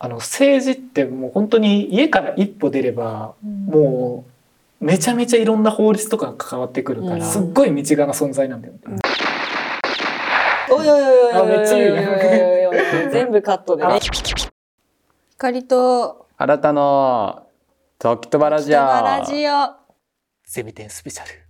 あの政治ってもう本当に家から一歩出ればもうめちゃめちゃいろんな法律とかが関わってくるから、うんすっごい道側な存在なんだよね。おいおいおいおいおいおいおいおいおい全部カットでね。光と新たの時とばラジオ。人はラジオ。ゼミ展スペシャル。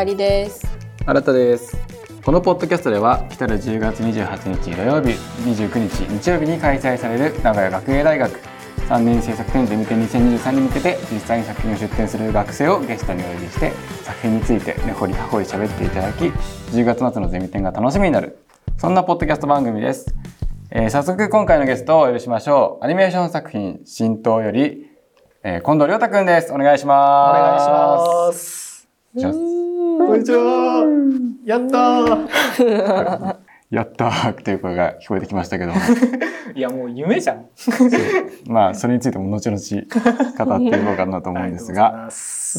光です。新たです。このポッドキャストでは来たる10月28日土曜日、29日日曜日に開催される名古屋学芸大学3年制作展ゼミ展2023に向けて実際に作品を出展する学生をゲストにお呼びして作品について根掘り葉掘り喋っていただき10月末のゼミ展が楽しみになるそんなポッドキャスト番組です。えー早速今回のゲストをお呼びしましょう。アニメーション作品新東より、えー、近藤亮太くんです。お願いしおます。願いします。こんにちは。やったー。やったー。っていう声が聞こえてきましたけども、いやもう夢じゃん。まあそれについても後々語っていこうかなと思うんですが、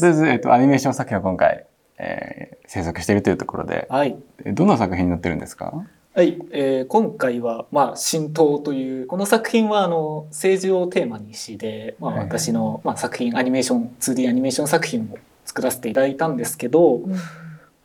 とりあえず、えっと、アニメーション作品を今回、えー制作しているというところで、はい。えどんな作品になってるんですか？はい、えー今回は、まあ、神道という、この作品は、あの、政治をテーマにしで、まあ、はい。私の、まあ、作品、アニメーション、2D アニメーション作品を作らせていただいたんですけど、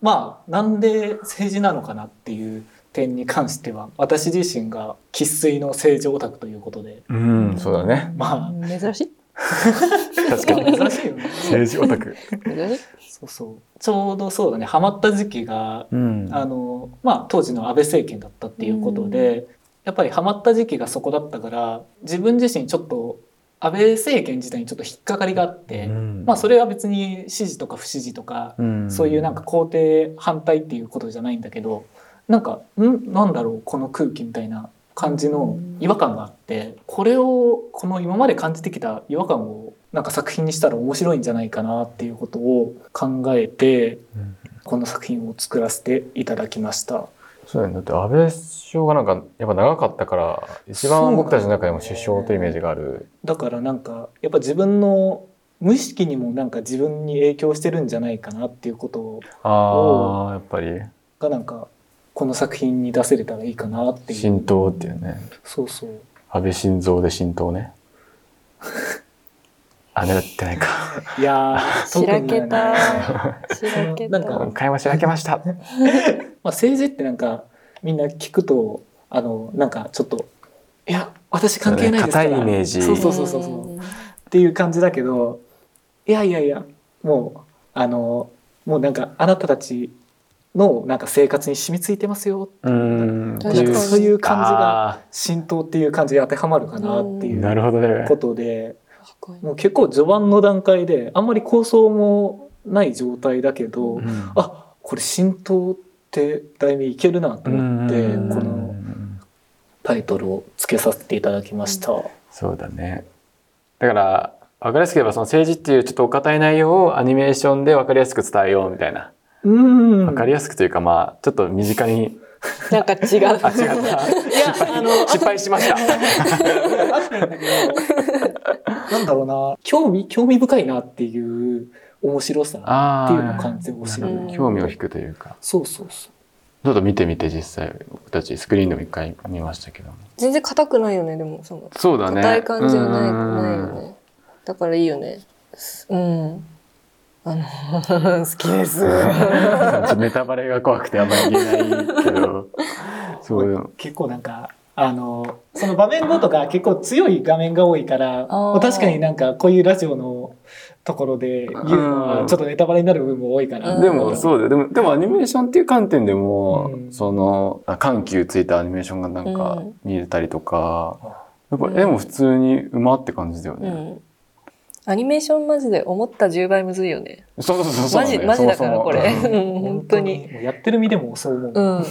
まあ、なんで政治なのかなっていう点に関しては、私自身が生粋の政治オタクということで、うん、そうだね。ま珍しい。確あ、珍しいよね。政治オタク。珍しい。そうそう。ちょうどそうだね、ハマった時期が、うん。あのまあ、当時の安倍政権だったっていうことで、やっぱりハマった時期がそこだったから自分自身ちょっと安倍政権自体にちょっと引っかかりがあって、うん。まあそれは別に支持とか不支持とか、うん。そういうなんか肯定反対っていうことじゃないんだけどなんかん？なんだろうこの空気みたいな感じの違和感があってこれをこの今まで感じてきた違和感をなんか作品にしたら面白いんじゃないかなっていうことを考えてうん。この作品を作らせていただきました。そうだよね。だって安倍首相がなんか、やっぱ長かったから、一番僕たちの中でも首相というイメージがある。だからなんかやっぱ自分の無意識にもなんか自分に影響してるんじゃないかなっていうことああ、やっぱり、がなんかこの作品に出せれたらいいかなっていう浸透っていうね。そうそう安倍晋三で浸透ね。あ、狙ってないか。いやーしらけた。しらけた。なんか今回もしらけました。まあ、政治ってなんかみんな聞くとあのなんかちょっと「いや私関係ないですから」硬いイメージそうそうそうそうそうっていう感じだけどいやいやいやもうあのもうなんかあなたたちのなんか生活に染みついてますようん。そういう感じがあ浸透っていう感じで当てはまるかなっていーうなるほどねこ。とでもう結構序盤の段階であんまり構想もない状態だけど、うんあこれ浸透って題名いけるなと思ってうんこのタイトルをつけさせていただきました。そうだね。だから、わかりやすく言えば、その政治っていうちょっとお堅い内容をアニメーションでわかりやすく伝えようみたいな。うんわかりやすくというか、まあ、ちょっと身近に、なんか違う。あ、違った。いやあの失敗しました。なんだろうな興味興味深いなっていう面白さあっていうのを感じてほしい興味を引くというか。そうそうそうちょっと見てみて実際、僕たちスクリーンでも一回見ましたけども。全然硬くないよね、でも、その。そうだね。硬い感じじゃない、うんないよね。だからいいよね。うん。あの、好きです。ネタバレが怖くてあんまり言えないけど。そう。結構なんかあのその場面ごとが結構強い画面が多いから確かになんかこういうラジオのところで言うのうんはちょっとネタバレになる部分も多いかな、うんでもそうだよ。でも、でもアニメーションっていう観点でも、うんその、あ緩急ついたアニメーションがなんかうん見れたりとか、やっぱ絵も普通にうまって感じだよね。うん。アニメーションマジで思った10倍むずいよね。そうそうそうそうマジ。マジだからこれ。うんうん 本当に。やってる身でもそう思う、うん。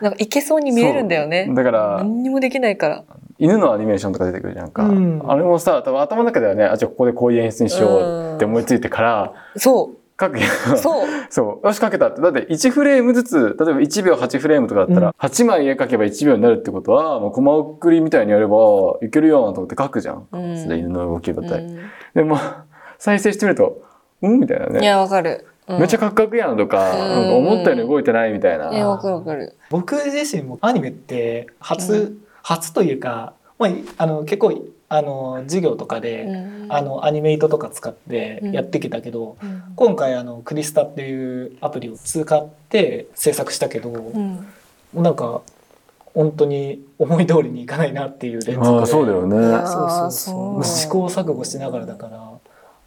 なんかいけそうに見えるんだよね。だから、何にもできないから。犬のアニメーションとか出てくるじゃんか。うんあれもさ、多分頭の中ではね、あ、じゃあここでこういう演出にしようって思いついてから、そ書くそう そう。よし、書けたって。だって1フレームずつ、例えば1秒8フレームとかだったら、8枚絵描けば1秒になるってことは、もうコマ送りみたいにやればいけるよと思って書くじゃん。うんそれ犬の動きだったり。うでも、再生してみると、うん？みたいなんね。いやわかる、うんめっちゃカクカクやんとか、思ったより動いてないみたいな。いやわかるわかる。僕自身もアニメって初、初というか、まあ、あの結構あの授業とかで、うん。あのアニメイトとか使ってやってきたけど、うん。今回あのクリスタっていうアプリを使って制作したけど、うん。なんか本当に思い通りにいかないなっていう連続で。ああ、そうだよね。そうそうそう。試行錯誤しながらだから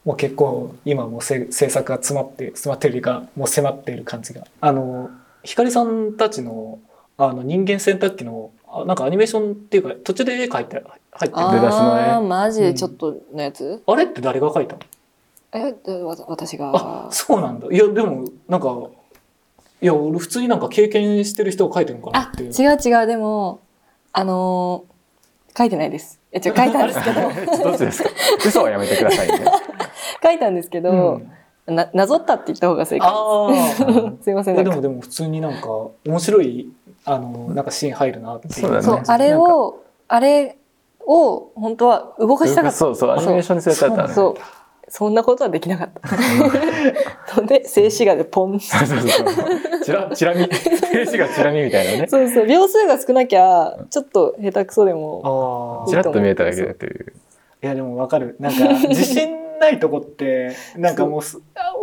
もう結構今も制作が詰まって詰まってるというかもう迫っている感じが。あの光さんたちのあの人間洗濯機のあなんかアニメーションっていうか途中で絵描いて入ってる。出だしの絵。あーマジでちょっとのやつ、あれって誰が描いたの？えでわ私が。あそうなんだ。いやでもなんかいや俺普通になんか経験してる人が描いてるのかなあっていう。違う違う。でもあのー書いてないです。え違う書いたんですけど。どっちですか？嘘はやめてくださいね。書いたんですけうど、ん。ななぞったって言った方が正解ああです すいませんでもでも普通になんか面白いあのなんかシーン入るなっていうそうだね。そうあれをあれを本当は動かしたかった。そうそう、アニメーションにするやつだった。そう。そんなことはできなかった。ので静止画でポン。そうそうそう。チラ、チラ見。静止がチラ見みたいなね。そうそう。秒数が少なきゃちょっと下手くそでもあチラッと見えただけでという。いやでもわかる。なんか自信ないとこってなんかもう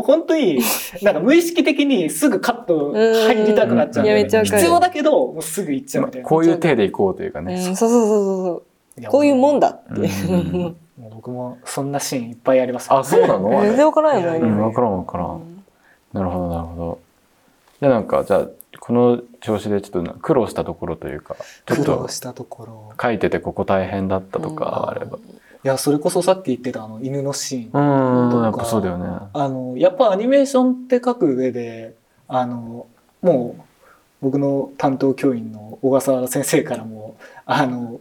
本当になんか無意識的にすぐカット入りたくなっちゃういやめっちゃわかる。必要だけどもうすぐ行っちゃうみたいな。こういう手でいこうというかうね。んそうそう。そうそうこういうもんだって、う僕もそんなシーンいっぱいあります。あ、そうなの？全然わからんよね。わからんわからん。なるほど、なるほど。じゃあなんか、じゃあ、この調子でちょっと苦労したところというか、ちょっと苦労したところ。書いててここ大変だったとかあれば。いやそれこそさっき言ってたあの犬のシーンうん、んやっぱそうだよね。あのやっぱアニメーションって書く上であのもう僕の担当教員の小笠原先生からもあの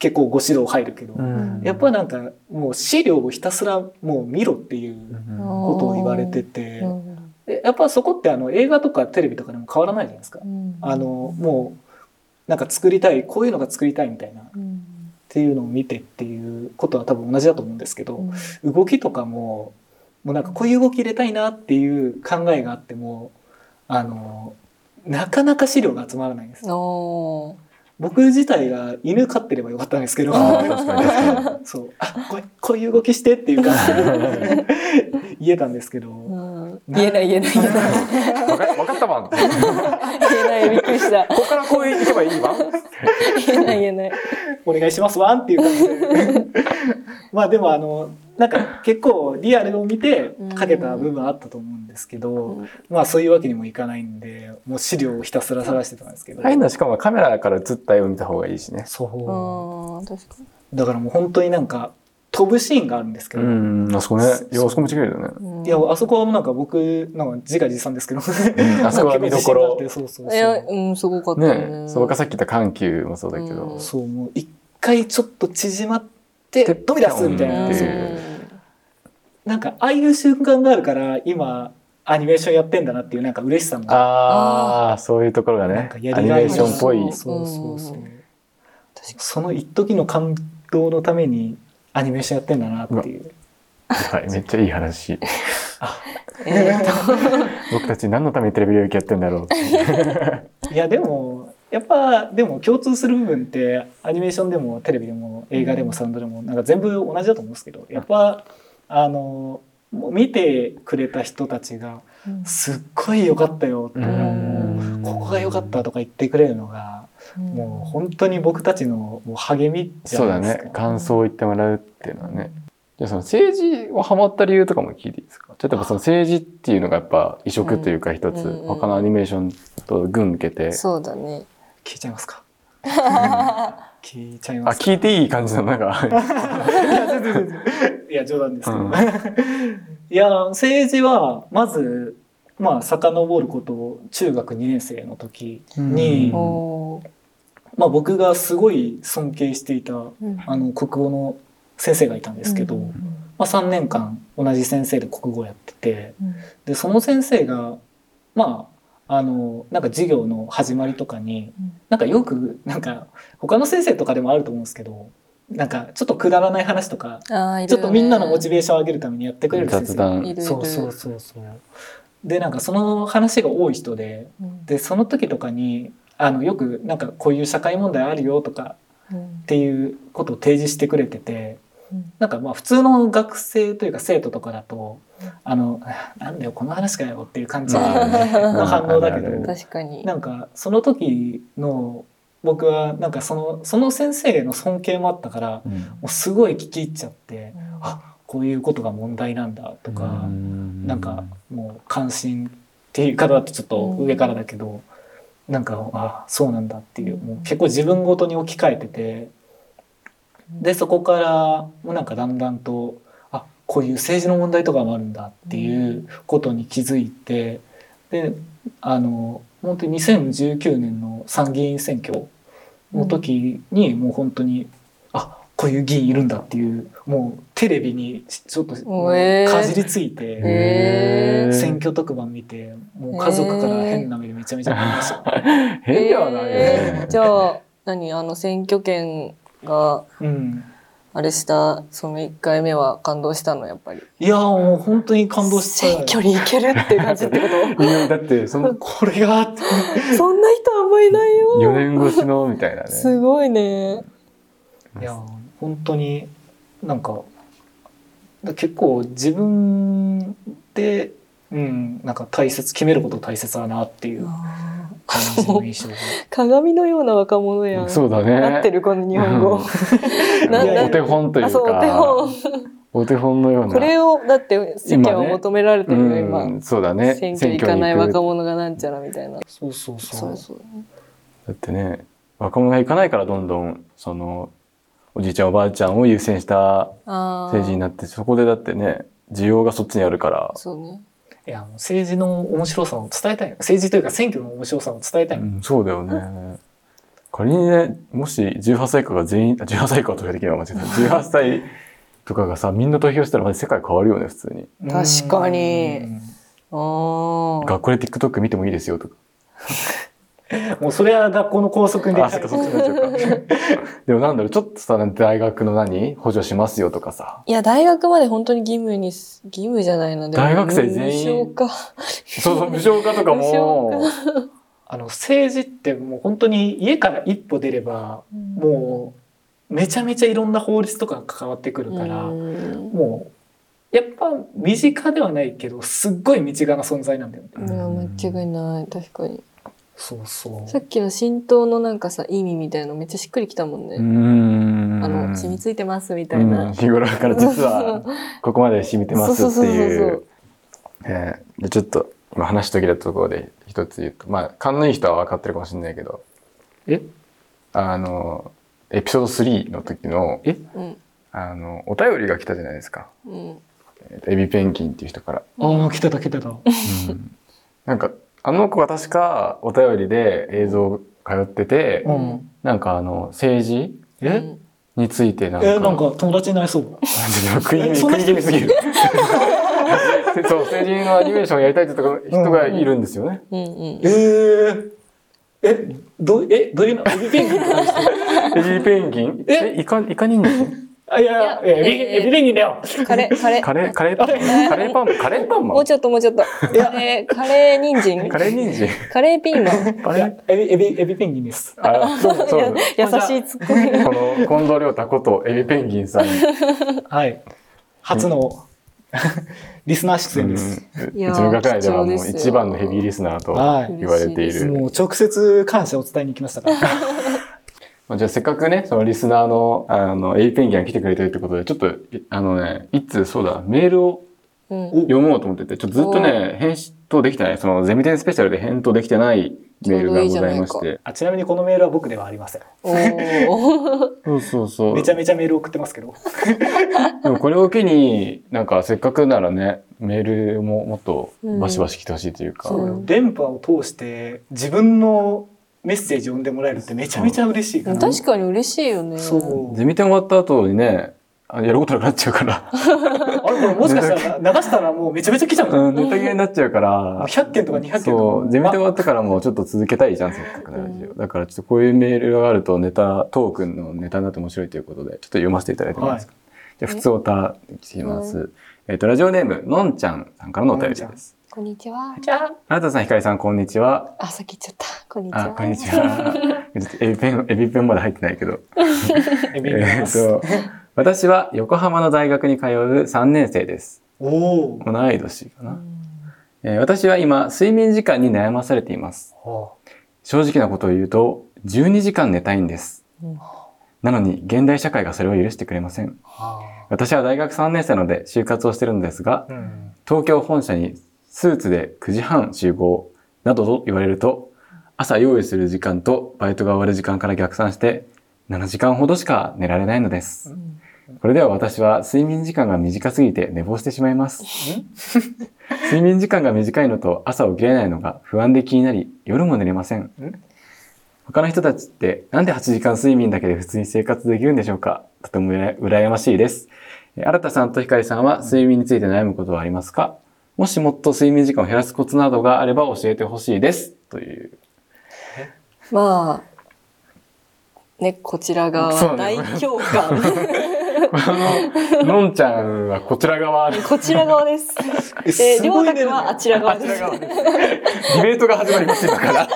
結構ご指導入るけど、うん。やっぱなんかもう資料をひたすらもう見ろっていううんことを言われてて、うんでやっぱそこってあの映画とかテレビとかでも変わらないじゃないですか。うん。あのもうなんか作りたいこういうのが作りたいみたいなっうんていうのを見てっていうことは多分同じだと思うんですけど、動きとかももうなんかこういう動き入れたいなっていう考えがあってもあのなかなか資料が集まらないんです。僕自体が犬飼ってればよかったんですけどそう。あこうこういう動きしてっていう感じで 言えたんですけど、うん。言えない言えない。言えないに。わかわかったわ。ん。こ言えないびっくりした。こからこういけばいいわ。言えない言えないお願いしますわんっていう感じで。まあでもあのなんか結構リアルを見てかけた部分はあったと思うんですけど、うん。まあそういうわけにもいかないんでもう資料をひたすら探してたんですけど、ああいうのしかもカメラから映った絵を見た方がいいしね。そう。うん確かだからもう本当になんか飛ぶシーンがあるんですけど、うん、あそこね。いや、あそこも違うよね。にいやあそこはもうなんか僕なんか自画自賛ですけど、あそこは見どころ。そうそうそう。いやうんすごかったよね。ねそうかさっき言った緩急もそうだけど。うん。そうもう一回ちょっと縮まって飛び出すみたいな、ってそう。いう。なんかああいう瞬間があるから今アニメーションやってんだなっていうなんか嬉しさも。ああ、そういうところがね。なんか。やアニメーりがいションっぽい。そうそうそうう。ん。その一時の感動のためにアニメーションやってんだなっていう。はい、めっちゃいい話。えーと。僕たち何のためにテレビ領域やってんだろうって。いやでもやっぱでも共通する部分ってアニメーションでもテレビでも映画でもサウンドでもなんか全部同じだと思うんですけどやっぱあのもう見てくれた人たちが「すっごい良かったよ」とかここが良かった」とか言ってくれるのがもう本当に僕たちのもう励みじゃそうだないですか。ね。感想を言ってもらうっていうのはね。じゃあその政治をハマった理由とかも聞いていいですか？ちょっとやっぱその政治っていうのがやっぱ異色というか一つ、うんうん他のアニメーションと群抜けて、そうだね。聞いちゃいますか？聞いちゃいあ、ます。か聞いていい感じなのなんか、い いや冗談ですけど、うん。いや政治はまずまあ遡ること中学2年生の時に、うんまあ、僕がすごい尊敬していたうん。あの国語の先生がいたんですけど、うんまあ、3年間同じ先生で国語をやっててでその先生がまああのなんか授業の始まりとかになんかよくなんか他の先生とかでもあると思うんですけどなんかちょっとくだらない話とかね。ちょっとみんなのモチベーションを上げるためにやってくれる先生そうそうそうそう。でなんかその話が多い人でうん。でその時とかにあのよくなんかこういう社会問題あるよとかうん。っていうことを提示してくれててうん。なんかまあ普通の学生というか生徒とかだとうん。あの「なんだよこの話かよ」っていう感じの反応だけどうん 確かに。なんかその時の僕はなんかそのその先生への尊敬もあったからうん。もうすごい聞き入っちゃってうん。あこういうことが問題なんだとかうん。なんかもう関心っていう方だとちょっと上からだけどなんかあそうなんだっていうもう結構自分ごとに置き換えててでそこからもうなんかだんだんとあこういう政治の問題とかもあるんだっていうことに気づいてであの本当に2019年の参議院選挙の時にもう本当にあこういう議員いるんだっていうもうテレビにちょっとかじりついて。へー。選挙特番見てもう家族から変な目でめちゃめちゃ見ました、変ではないよね。えー。じゃあ何あの選挙権がうん、あれしたその1回目は感動したのやっぱり？いやもう本当に感動した選挙に行けるって感じってこ いやだってそのこれがそんな人あんまいないよ。4年越しのみたいなね。すごいね。いや本当になんか結構自分で、うん、なんか大切決めること大切だなっていう感じの印象が。鏡のような若者やん。そうだね。合ってるこの日本語。ないやお手本というか。あそうお手本。お手本のような。これをだって世間は求められてるよ今,、うん、そうだね。選挙行かない若者がなんちゃらみたいな。そうそうそう。そうそう。だってね、若者が行かないからどんどんそのおじいちゃんおばあちゃんを優先した政治になって、そこでだってね、需要がそっちにあるから。そうねいや政治の面白さを伝えたい政治というか選挙の面白さを伝えたい、うん、そうだよね。仮にね、もし18歳以下が全員、あ18歳以下は投票できないわ間違えた。18歳とかがさ、みんな投票したらマジ世界変わるよね、普通に。確かにうんああ学校で TikTok 見てもいいですよとか。もうそれは学校の校則であ、そっかそっか。でもなんだろう、ちょっとさ、大学の何？補助しますよとかさ。いや大学まで本当に義務にす義務じゃないなでも大学生全員。無償化。そうそう、無償化とかも。あの政治ってもう本当に家から一歩出ればもうめちゃめちゃいろんな法律とかが関わってくるから、うん。もうやっぱ身近ではないけどすっごい身近な存在なんだよね。いや間違いない。確かにそうそう。さっきの浸透のなんかさ意味みたいのめっちゃしっくりきたもんね、うーん。あの染みついてますみたいな、うん。日頃から実は ここまで染みてますってそうそうそういそうう。えー。でちょっと今話しときたところで一つ言うとまあ勘のいい人は分かってるかもしれないけどえ？あのエピソード3の時のえ？うん。あのお便りが来たじゃないですか、うん。えーとエビペンギンっていう人から。ああ来てた来てた。なんかあの子が確かお便りで映像通ってて、うん。なんかあの政治え、についてなんか。えなんか友達になりそう。食い気味食い気味すぎる。そう成人のアニメーションやりたいって人がいるんですよね、うんうん。えー、えどうえどういうの？エビペンギン エビペンギン？え？えイカイカ人参あいやいやエビエビペンギンだよ。カレーカレー。カレーカレーパンカレーパンカレーパンマン？もうちょっともうちょっと。カレーカレー人参？カレー人参？カレーピーマン？カレーエビエビエビペンギンです。あそうそう。や優しいツッコミ。この近藤亮太ことエビペンギンさん。はい。初のリスナー出演です。うちの学内ではもう一番のヘビーリスナーとはい。言われている。もう直接感謝を伝えに行きましたから。まあじゃあせっかくね、そのリスナーの、あの、エイペンギンが来てくれてるってことで、ちょっと、いあのね、いつ、そうだ、メールをうん読もうと思ってて、ちょっとずっとね、返答できてない、そのゼミテンスペシャルで返答できてないメールがございまして。あちなみにこのメールは僕ではありません。おー そうそうそう。めちゃめちゃメール送ってますけど。でもこれを機に、なんかせっかくならね、メールももっとバシバシ来てほしいというか、うん電波を通して自分のメッセージを読んでもらえるってめちゃめちゃ嬉しいから。確かに嬉しいよねそう。ゼミテン終わった後にね、あやることなくなっちゃうから、あれこれもしかしたら流したらもうめちゃめちゃ来ちゃうの、うん、ネタ切れになっちゃうから、100件とか200件とかそう、ゼミで終わったからもうちょっと続けたいじゃん、せっかくのラジオ。だからちょっとこういうメールがあるとネタ、トークンのネタになって面白いということで、ちょっと読ませていただいてもいいですか？じゃあ、普通おた来ています。えっ、と、ラジオネーム、のんちゃんさんからのお便りです。こんにちは。じゃああなたさん、ひかりさん、こんにちは。あ、さっき言っちゃった。こんにちは。あ、こんにちは。ちょっとエビペン、エビペンまで入ってないけど。エビ見えっますと、私は横浜の大学に通う3年生です。おおー同い年かな。うんえー私は今、睡眠時間に悩まされています。は正直なことを言うと、12時間寝たいんです。うんなのに、現代社会がそれを許してくれません。あ私は大学3年生なので就活をしてるのですが、うん東京本社にスーツで9時半集合などと言われると、朝用意する時間とバイトが終わる時間から逆算して、7時間ほどしか寝られないのです。これでは私は睡眠時間が短すぎて寝坊してしまいます。睡眠時間が短いのと朝起きれないのが不安で気になり、夜も寝れません。他の人たちってなんで8時間睡眠だけで普通に生活できるんでしょうか？とても羨ましいです。え新田さんとひかりさんは睡眠について悩むことはありますか？もしもっと睡眠時間を減らすコツなどがあれば教えてほしいです。という。まあ、ね、こちら側そうねは大共感。この、のんちゃんはこちら側。こちら側です。ええー、りょうたくんはあちら側あです。ちら側です。ディベートが始まります、今から。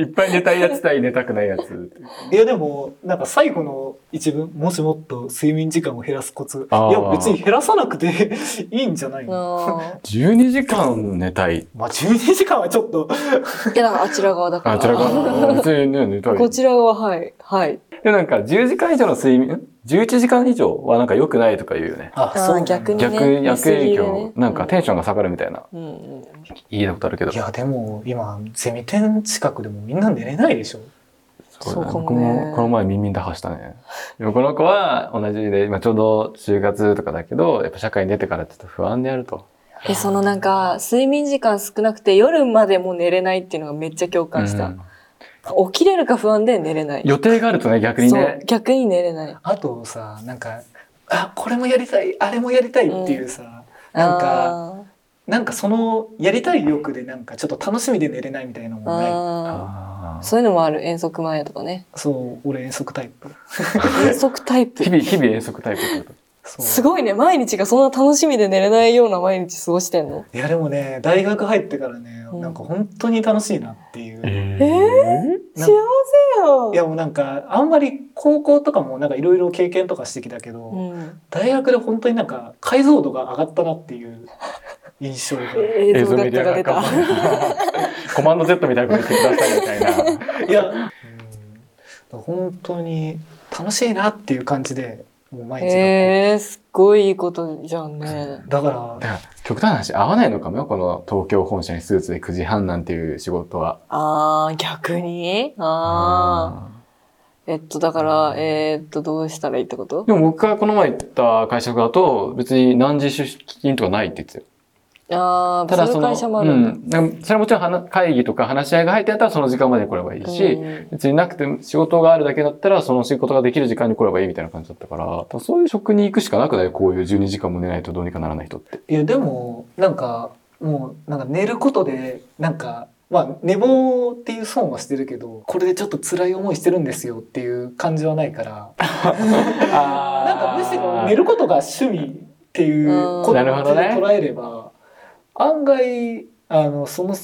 いっぱい寝たいやつ対寝たくないやつ。いやでもなんか最後の一文もしもっと睡眠時間を減らすコツいや別に減らさなくて いいんじゃないの？あ12時間寝たい。まあ12時間はちょっとーいや、だからあちら側だから。あちら側。別にね、寝たい。こちら側、はい。はい。で、なんか10時間以上の睡眠、ん ?11 時間以上はなんか良くないとか言うよね。ああー逆にね逆、逆影響ね。なんかテンションが下がるみたいな。うんうん。言いたことあるけど。いやでも今ゼミ店近くでもみんな寝れないでしょそうだねそうか僕もねもこの前耳打破したね。でもこの子は同じで、今ちょうど就活とかだけど、やっぱ社会に出てからちょっと不安であると。え、そのなんか、睡眠時間少なくて夜までも寝れないっていうのがめっちゃ共感した。うん起きれるか不安で寝れない。予定があるとね、逆にそうね。。逆に寝れない。あとさなんかあこれもやりたいあれもやりたいっていうさ、なんかあなんかそのやりたい欲でなんかちょっと楽しみで寝れないみたいなのーもないそういうのもある。遠足前とかね。そう俺遠足タイプ 遠足タイプ日。々、日々遠足タイプすごいね。毎日がそんな楽しみで寝れないような毎日過ごしてんの？いやでもね大学入ってからね、うんなんか本当に楽しいなっていう、え幸せよ。いやもうなんかあんまり高校とかもなんかいろいろ経験とかしてきたけど、うん。大学で本当になんか解像度が上がったなっていう印象が 映像学科が出た。コマンド Z みたいなこと言ってくださいみたいな。いや、うん、本当に楽しいなっていう感じでもう毎日え、すっごいいいことじゃんね。だからだから極端な話、合わないのかもよ、この東京本社にスーツで9時半なんていう仕事は。あー、逆に？あー。えっと、だから、えーっと、どうしたらいいってこと？でも僕がこの前行った会社だと、別に何時出勤とかないって言ってたよ。あー、ただそうの、う会社もあるんだ。うん、でもそれはもちろん話会議とか話し合いが入ってあったらその時間まで来ればいいし、うん。別になくても仕事があるだけだったらその仕事ができる時間に来ればいいみたいな感じだったから、多分そういう職に行くしかなくないこういう12時間も寝ないとどうにかならない人って。いやでもなんかもうなんか寝ることでなんかまあ寝坊っていう損はしてるけどこれでちょっと辛い思いしてるんですよっていう感じはないから。なんかむしろ寝ることが趣味っていうことなるほどね。で捉えれば案外あのその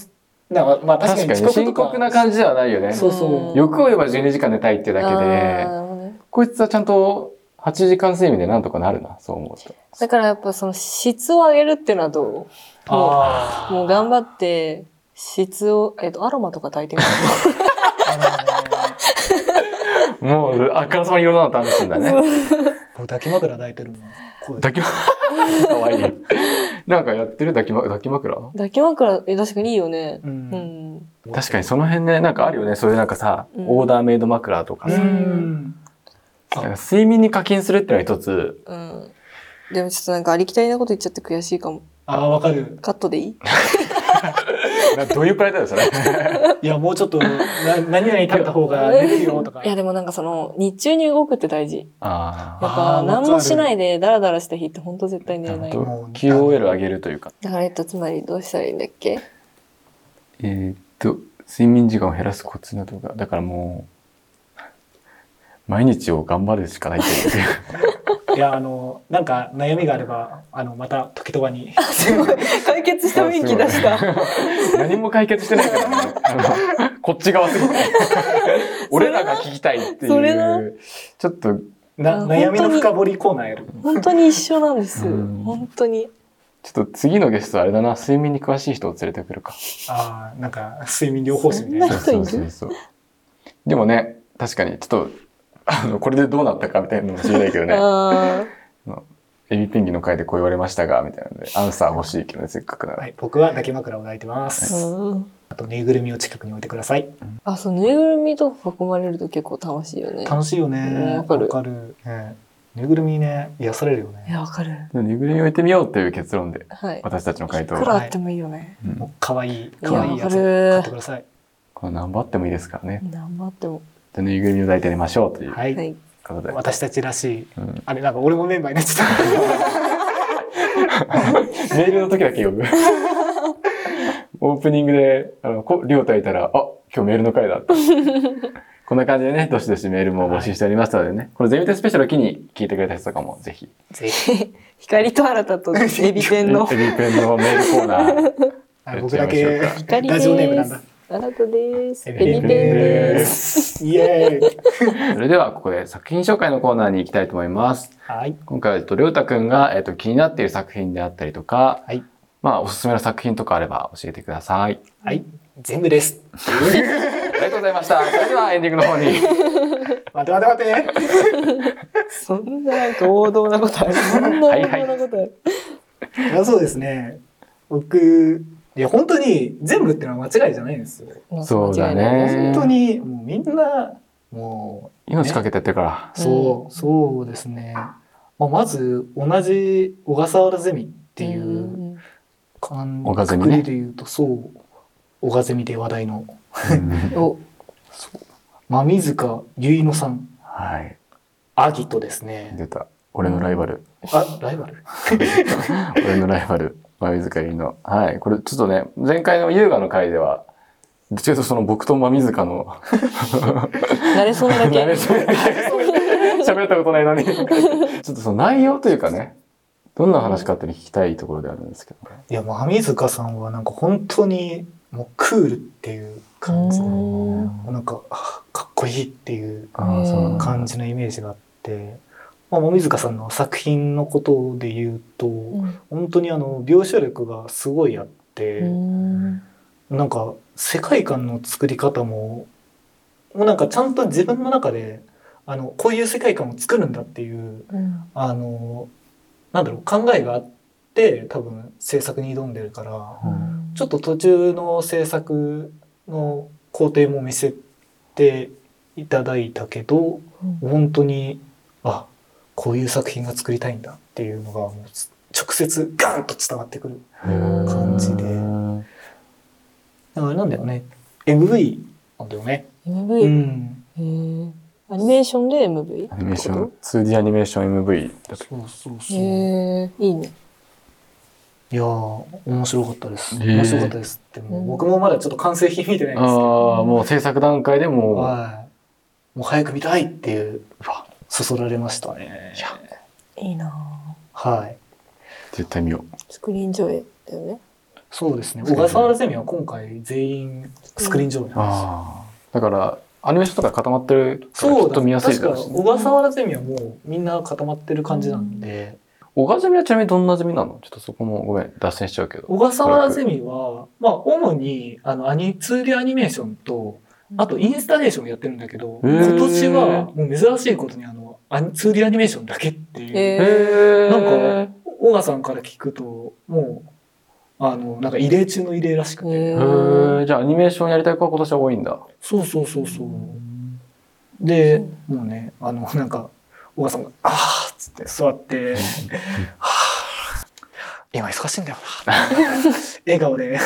なんかまあ確かに確かに深刻な感じではないよね。そうそう。欲を言えば12時間寝たいってだけで、こいつはちゃんと8時間睡眠でなんとかなるな、そう思うと。だからやっぱその質を上げるっていうのはどあうもう頑張って質を、えっと、アロマとか炊いてみる あもう、あからさまにいろんなの試すんだね。の ねもう抱き枕抱いてるのこう抱き枕 かわいい。なんかやってる抱き,、ま、抱き枕？抱き枕、え、確かにいいよね。ううんん。確かにその辺ね、なんかあるよね。そういうなんかさ、うんオーダーメイド枕とかうさ。んなんか睡眠に課金するっていうのは一つ、うん。でもちょっとなんかありきたりなこと言っちゃって悔しいかも。ああわかるカットでいい？な どういうプライドだよそれ いや、もうちょっと、な何々食べた方が寝れるよとかい。やでもなんかその、日中に動くって大事。あやっあぱー何もしないでダラダラした日って本当絶対寝れない。ちゃんともう QOL 上げるというかだからえっと、つまりどうしたらいいんだっけ？えーっと睡眠時間を減らすコツなどがだからもう毎日を頑張るしかないといういや、あの、なんか悩みがあれば、あの、また時とばに。すごい。解決した雰囲気出した。何も解決してないからねあのこっち側すぎて俺らが聞きたいってそれないうちょっとなあ悩みの深掘りコーナーやる。本当に一緒なんです。うん本当に。ちょっと次のゲストあれだな睡眠に詳しい人を連れてくるかああ、なんか睡眠療法士みたいな。そんな人いる？そうでもね確かにちょっとあのこれでどうなったかみたいなのも知りたいけどねあエビペンギンの回でこう言われましたがみたいなのでアンサー欲しいけどねせっかくなら、はい、僕は抱き枕を抱いてまあ。す。うんあと、ぬいぐるみを近くに置いてください。あ、そう、ぬいぐるみとか囲まれると結構楽しいよね。楽しいようんね。わかるねぬいぐるみね、癒されるよいや、ね。わかる。ぬいぐるみ置いてみようという結論ではい。私たちの回答いくらあってもいいよね。うんもう可愛い、いか可愛いやつを買ってるく。ださい。この何張ってもいいですからね頑張っても。じゃあぬいぐるみを抱いて寝ましょうというはい。はい。ことで、私たちらしい。うんあれ、なんか俺もメンバーになっちゃっ メールの時だけ呼ぶオープニングであのこりょうたいたらあ今日メールの回だってこんな感じでねどしどしメールも募集しておりますのでね、このゼミテスペシャルを機に聞いてくれた人とかもぜひた。ぜひ。光と新たとエビペンの エビペンのメールコーナー あ僕だけ光ラジオネームなんだ。。新たです。エエビペンビペンです。イエーイ。それではここで作品紹介のコーナーに行きたいと思いますはい。今回は、と、りょうたくんが、えっと、気になっている作品であったりとか、はい。まあ、おすすめの作品とかあれば教えてください。はい。全部です。ありがとうございました。それではエンディングの方に。待て待て待て。そんななんか王道なことある？そんな王道なことある？いやそうですね。僕、いや、本当に全部ってのは間違いじゃないんですよ。そうだね本当に、もうみんな、も命かけてやってるから。う、そう、そうですね。まあ、まず、同じ小笠原ゼミっていううん感小笠ゼミねくくりで言うと、そう、小笠ゼミで話題の、お、馬水塚ゆいのさん、はい。アギトですね。出た。俺のライバル。あ、ライバル？俺のライバル。前塚ゆりの。はい。これちょっとね、前回の優雅の回では、どっちかというとその僕と馬水塚の、慣れそうなだけ。慣れそうな喋ったことないのに。ちょっとその内容というかね、どんな話かっていうの聞きたいところであるんですけどね。いや、馬水塚さんはなんか本当に、もうクールっていう感じの、うんなんか、あかっこいいっていう感じのイメージがあって、まあ、馬水塚さんの作品のことで言うと、うん。本当にあの、描写力がすごいあって、うんなんか世界観の作り方ももうなんかちゃんと自分の中であのこういう世界観を作るんだっていううん。あのなんだろう考えがあって多分制作に挑んでるからちょっと途中の制作の工程も見せていただいたけどうん。本当にあこういう作品が作りたいんだっていうのがもう直接ガンと伝わってくる感じでうんだからなんだよね MV なんだよね。う MV。んへーアニメーションで MV? アニメーション、2D アニメーション MV だと。そうそうそう。へえ、いいね。いやー、面白かったです。面白かったですって、もううん僕もまだちょっと完成品見てないんですけあど、あ、もう制作段階でもう、はい。もう早く見たいっていう、そそられましたね。いいなはい。絶対見よスクリーン上映だよね。そうですね。小笠原ゼミは今回全員スクリーン上映う。なんですよ。ああ。だから、アニメーションとか固まってるからそうだきっと見やすい確かだろうしね小笠原ゼミはもうみんな固まってる感じなんで、小川ゼミはちなみにどんなゼミなの？ちょっとそこもごめん、脱線しちゃうけど。小笠原ゼミは、まあ主にあのアニ 2D アニメーションと、あとインスタレーションやってるんだけど、今年はもう珍しいことにあの、アニ 2D アニメーションだけっていう、なんか、小川さんから聞くと、もう、あの、なんか異例中の異例らしくて。へじゃあアニメーションやりたい子は今年は多いんだ。そうそうそうそう。で、もうね、あの、なんか、小川さんが、あーっつって座って、は 今忙しいんだよな。笑顔で。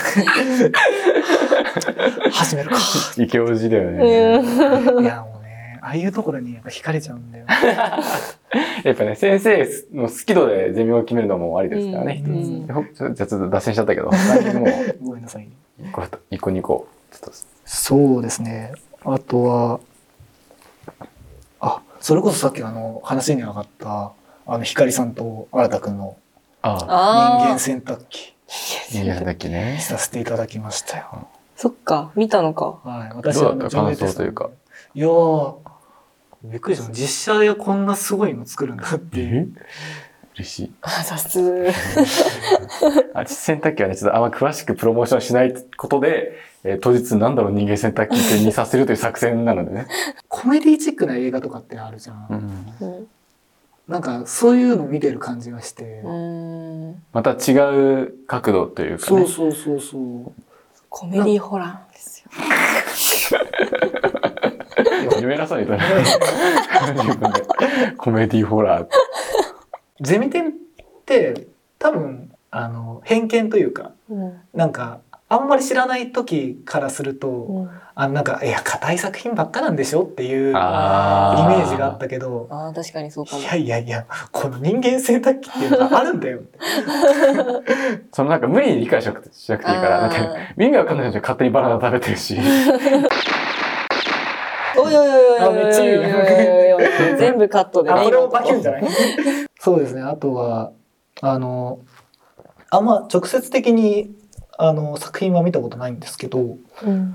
始めるか。イケオジだよね。うん。いやもうねああいうところにやっぱ惹かれちゃうんだよ。やっぱね、先生の好き度でゼミを決めるのもありですからね、うん。一つ。うん。ほじゃあちょっと脱線しちゃったけど、最近もうごめんなさい。一個、二個、ちょっと、そうですね。あとはあそれこそさっきあの話に上がったあの光さんと新田くんのああ、人あ間洗濯機いいやだっけね。させていただきましたよそっか、見たのか。はい私どうだった？あの上映感想というかいやーびっくりした実写でこんなすごいの作るんだっていう嬉しい。あ、雑。あ、洗濯機はね、ちょっとあんま詳しくプロモーションしないことで、えー当日なんだろう人間洗濯機ってにさせるという作戦なのでね。コメディチックな映画とかってあるじゃん、うんうん。なんかそういうの見てる感じがして、うん。また違う角度というかね。そうそうそうそうコメディホラーですよ。言えなそうに言ったね自分でコメディホラー。ゼミ展って多分あの偏見というかうん。なんかあんまり知らない時からすると、うん。あなんかいや硬い作品ばっかなんでしょっていうイメあージがあったけどああ、確かにそうかもい。やいやいやこの人間洗濯機っていうのがあるんだよって そのなんか無理に理解しなくてしなくていいから、だってあ意味わかんないじゃん勝手にバナナ食べてるし。ー おいおいおいおいあおいおいめっちゃいいねおいおいおいおい全部カットでね。あこれもバキュンじゃないない？そうですねあとはあのあんま直接的にあの作品は見たことないんですけどうん。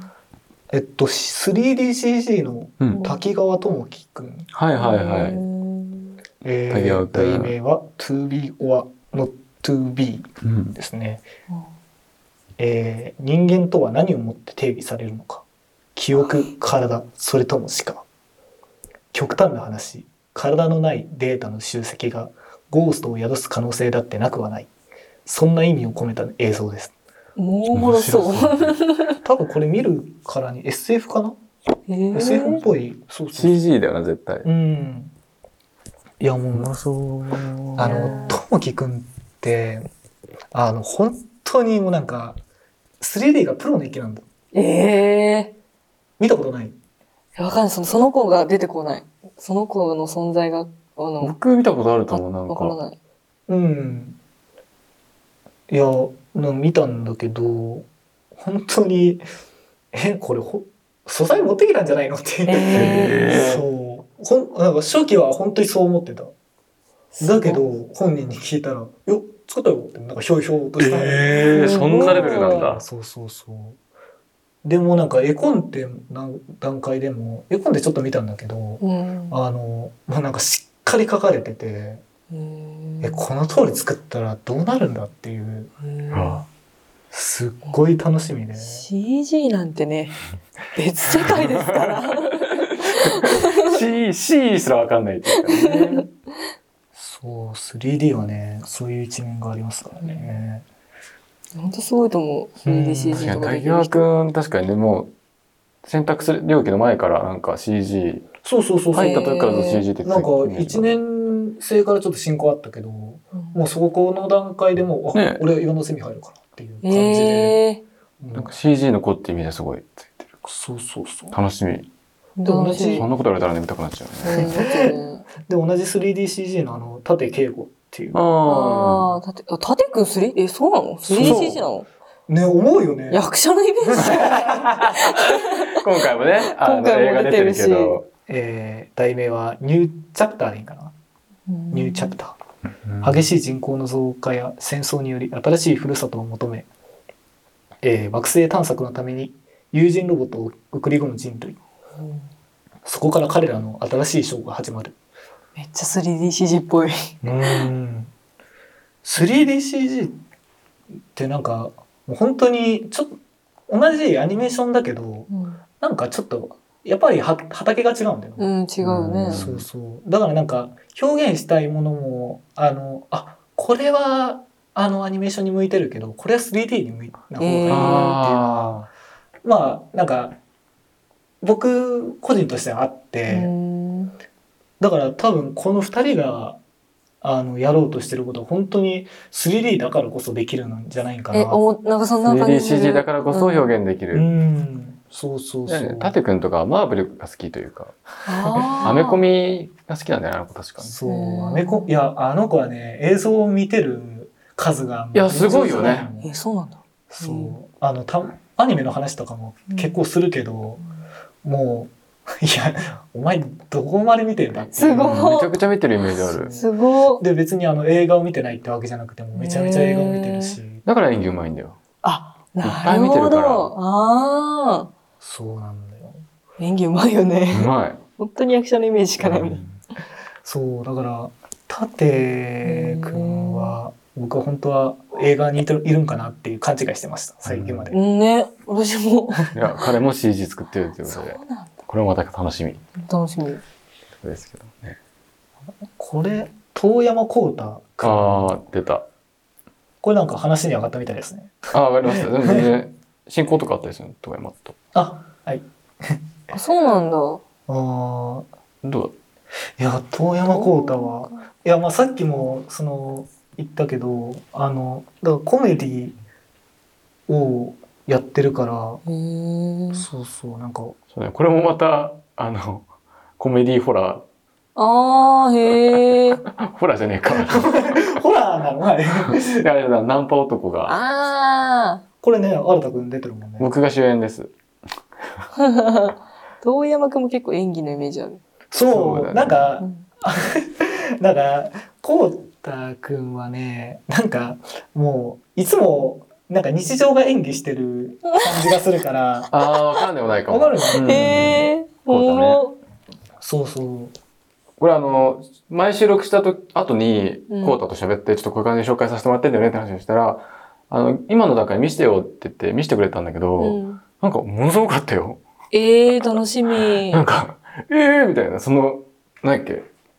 えっと 3DCG のうん。滝川智樹くん、はいはいはい。うんえー、題名は To be or not to be うん。ですね、えー人間とは何をもって定義されるのか。記憶体それとも死か。極端な話。体のないデータの集積がゴーストを宿す可能性だってなくはない。そんな意味を込めた映像ですおもろそう。多分これ見るからに SF かな、えー SF っぽいそうそう CG だよな、絶対。うんいやもうそう。あのともきくんってあの本当にもうなんか 3D がプロの域なんだええ見たことない？ー。わかんない。そのその子が出てこない。その子の存在が、あの、僕見たことあると思う、なんか。わからない。うんいやなん見たんだけど本当にえこれほ素材持ってきたんじゃないのって、え そう。ほんなんか初期は本当にそう思ってた。だけど本人に聞いたら「よ作ったよ」ってなんかひょうひょうとした。えー、そんなレベルなんだ。そうそうそう。でもなんか絵コンテの段階でも絵コンテちょっと見たんだけどうん。あのもうなんかしっかり書かれててうんえこの通り作ったらどうなるんだっていう。すっごい楽しみで。CG なんてね、別世界ですから。C、C すらわかんないっていうかね。そう 3D はねそういう一面がありますからね。本当すごいと思う。うん。3DCG 確かに、とかで。きる人。くん、確かにね、もう、選択する領域の前からなんか CG、そうそうそうそう、入った時からずっと CG ってなんかイメージ1年生からちょっと進行あったけどもうそこの段階でもう、あね俺岩のセミ入るからっていう感じで、ええうんなんか CG の子って意味ですごいついてる。そうそうそう楽しみ。ー。で同じそんなこと言われたらね、見たくなっちゃうね。で同じ 3DCG のあの縦敬吾っていうああ、たて、あ、たてくん 3? え、そうなの ?3DCG なの？ね思うよね役者のイメージ 今回もね、あの今回も映画出てるけど。えー題名はニューチャプターでいいかな、ニューチャプター。激しい人口の増加や戦争により新しいふるさとを求め、えー惑星探索のために有人ロボットを送り込む人類。うんそこから彼らの新しいショーが始まる。めっちゃ 3DCG っぽい。うん。3DCG ってなんかもう本当にちょっと同じアニメーションだけどうん、なんかちょっとやっぱりは畑が違うんだよね、うん、違うね。そうそうだからなんか表現したいものもあのあこれはあのアニメーションに向いてるけどこれは 3D に向いた方がいいなっていうのは、あまあなんか僕個人としてはあっうて、んだから多分この2人があのやろうとしてることは本当に 3D だからこそできるんじゃないかえ、な。おも、なんかそんな感じする。3DCG だからこそ表現できうる。ん、そうそうそう。ねタテ君とかはマーブルが好きというか、アメコミが好きなんだよね、あの子確かに。そう。うん。アメコいやあの子はね映像を見てる数がいやすごいよね。え、そうなんだ。そう。うん。あのたアニメの話とかも結構するけど、もう いやお前どこまで見てんだってすごい。めちゃくちゃ見てるイメージある。すごい。で別にあの映画を見てないってわけじゃなくてもめちゃめちゃ映画を見てるし、だから演技うまいんだよ。あ、ないっぱい見てるから。るほど。あそうなんだよあ。演技うまいようね。まい。本当に役者のイメージしかないもん。そうだから舘くんは僕は本当は映画にいるんかなっていう勘違いしてました最近まで、うんね、私も。いや、彼も CG 作ってるということで、そうなんだ。これもまた楽しみ楽しみ。ですけどね。これ遠山浩太ああ、出た。これなんか話に上がったみたいですねああ、わかりました。全然、進行とかあったりするの、遠山と。あはいあ、そうなんだ。あーどういや遠山浩太はいやまあさっきもその言ったけどあのだからコメディをやってるから。そうそうなんかそうね、これもまた、あの、コメディホラああ、へえ。ー、ホラーじゃねえか。ホラーなの？はいいや、ナンパ男が、あこれね新田くん出てるもんね僕が主演です。あ。遠山くんも結構演技のイメージある。そうそうだねなんかうん なんか浩太くんはねなんかもういつもなんか日常が演技してる感じがするから ああ、わかんでもないかも。わかるうんへえ。おそうだねもろ。そうそうこれあの、前収録したと後に、うんコータと喋って、ちょっとこういう感じで紹介させてもらってんだよねって話をしたら、あの、今の段階見せてよって言って見せてくれたんだけど、うん。なんかものすごかったよ。ええ、楽しみ。なんか、ええー、みたいな、その、なんだっけ。い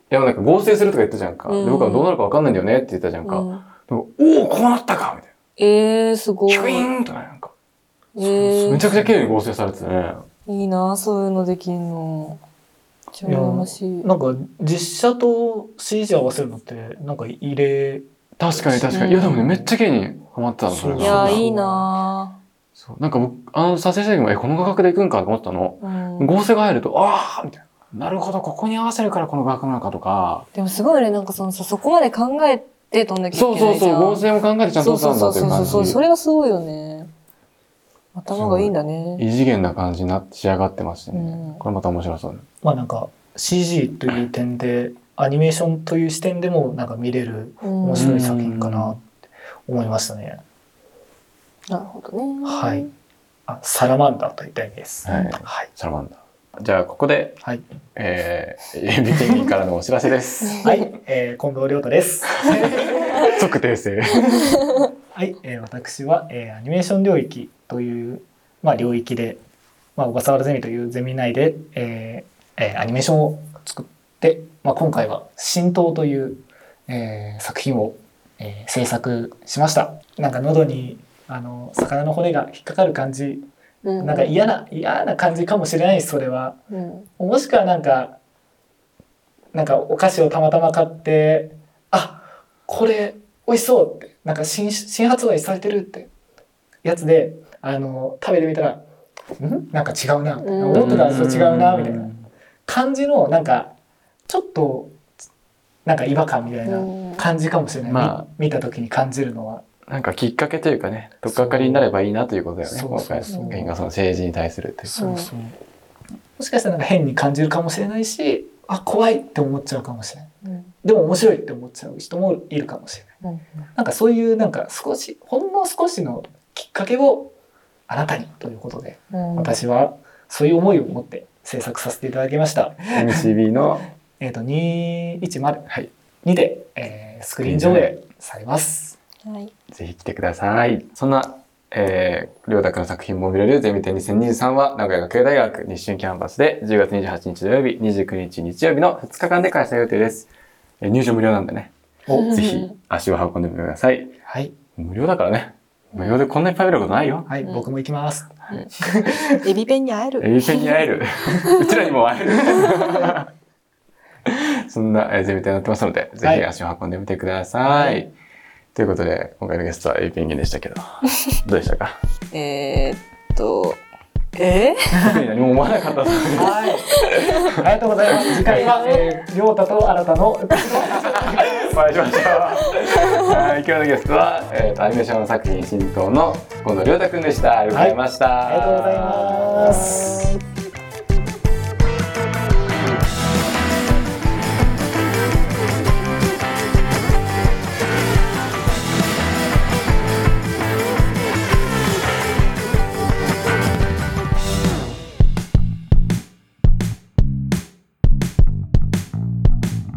や、なんか合成するとか言ったじゃんか。うんで僕はどうなるかわかんないんだよねって言ったじゃんか。うんでもおお、こうなったかみたいええ、すごい。な。キュイーンとね、なんか。ええめちゃくちゃ綺麗に合成されててね。いいな、そういうのできんの。超羨ましい。なんか実写と CG 合わせるのってなんか異例確かに確かに。いや、でもね、めっちゃ綺麗にハマってたの、それが。いや、いいな。そうなんか僕、あの、撮影した時も、え、この画角で行くんかと思ってたの。うん。合成が入ると、ああみたいな。なるほど、ここに合わせるからこの画角なのかとか。でもすごいね、なんかそのさ、そこまで考えて撮んなきゃいそうけないじゃん。そうそう、合成も考えてちゃんとそう撮ったんだっていう感そうそうそうそう、そじ。れがすごいよね。頭がいいんだね。異次元な感じになって仕上がってましてね。うんこれまた面白そうね。まあなんか CG という点でアニメーションという視点でもなんか見れるうん面白い作品かなって思いましたね。なるほどね。はい。あ、サラマンダーといった意味です。はいはい。サラマンダー。じゃあ、ここで、はい。えー、エビペンギンからのお知らせです。はい。えー、近藤亮太です。即訂正。はい、えー私は、えーアニメーション領域という、まあ、領域で、まあ、小笠原ゼミというゼミ内で、えーえーアニメーションを作って、まあ、今回は「神道」という、えー作品を、えー制作しました。なんか喉にあの魚の骨が引っかかる感じ。うん。なんか嫌な嫌な感じかもしれないですそれは。うん。もしくはなんかなんかお菓子をたまたま買ってあこれ美味しそうってなんか新新発売されてるってやつであの食べてみたらん？なんか違うなうん。思ってたのと違うなみたいな。感じのなんかちょっとなんか違和感みたいなうん。感じかもしれない、まあ。み見た時に感じるのは。なんかきっかけというかね、とっかかりになればいいなということだよね、そう今回。そうその政治に対するという。そうそう。もしかしたらなんか変に感じるかもしれないしあ怖いって思っちゃうかもしれない。うん。でも面白いって思っちゃう人もいるかもしれない。うん。なんかそういうなんか少しほんの少しのきっかけをあなたにということでうん。私はそういう思いを持って制作させていただきました。MCB の、えっ、と210はい、2で、えースクリーン上映されます。はい。ぜひ来てください。そんな、えー、りょうたくの作品も見れるゼミ展2023は、名古屋学芸大学日春キャンパスで10月28日土曜日、29日日曜日の2日間で開催予定です。えー入場無料なんでね、おぜひ足を運んでみてください。はい、無料だからね。無料でこんないっぱい見ることないよ。はい、うん僕も行きます。エビペンに会える。エビペンに会える。うちらにも会える。そんなえーゼミ展になってますので、ぜひ足を運んでみてください。はいということで、今回のゲストはエイペンギンでしたけど、どうでしたか？えー、っと、え？特に何も思わなかったですね。はい。ありがとうございます。次回は、えー、りょうたと新たの。お会いしましょう。はい、今日のゲストは、えーと、アニメーション作品新党の近藤亮太くんでした。ありがとうございました。ありがとうございます。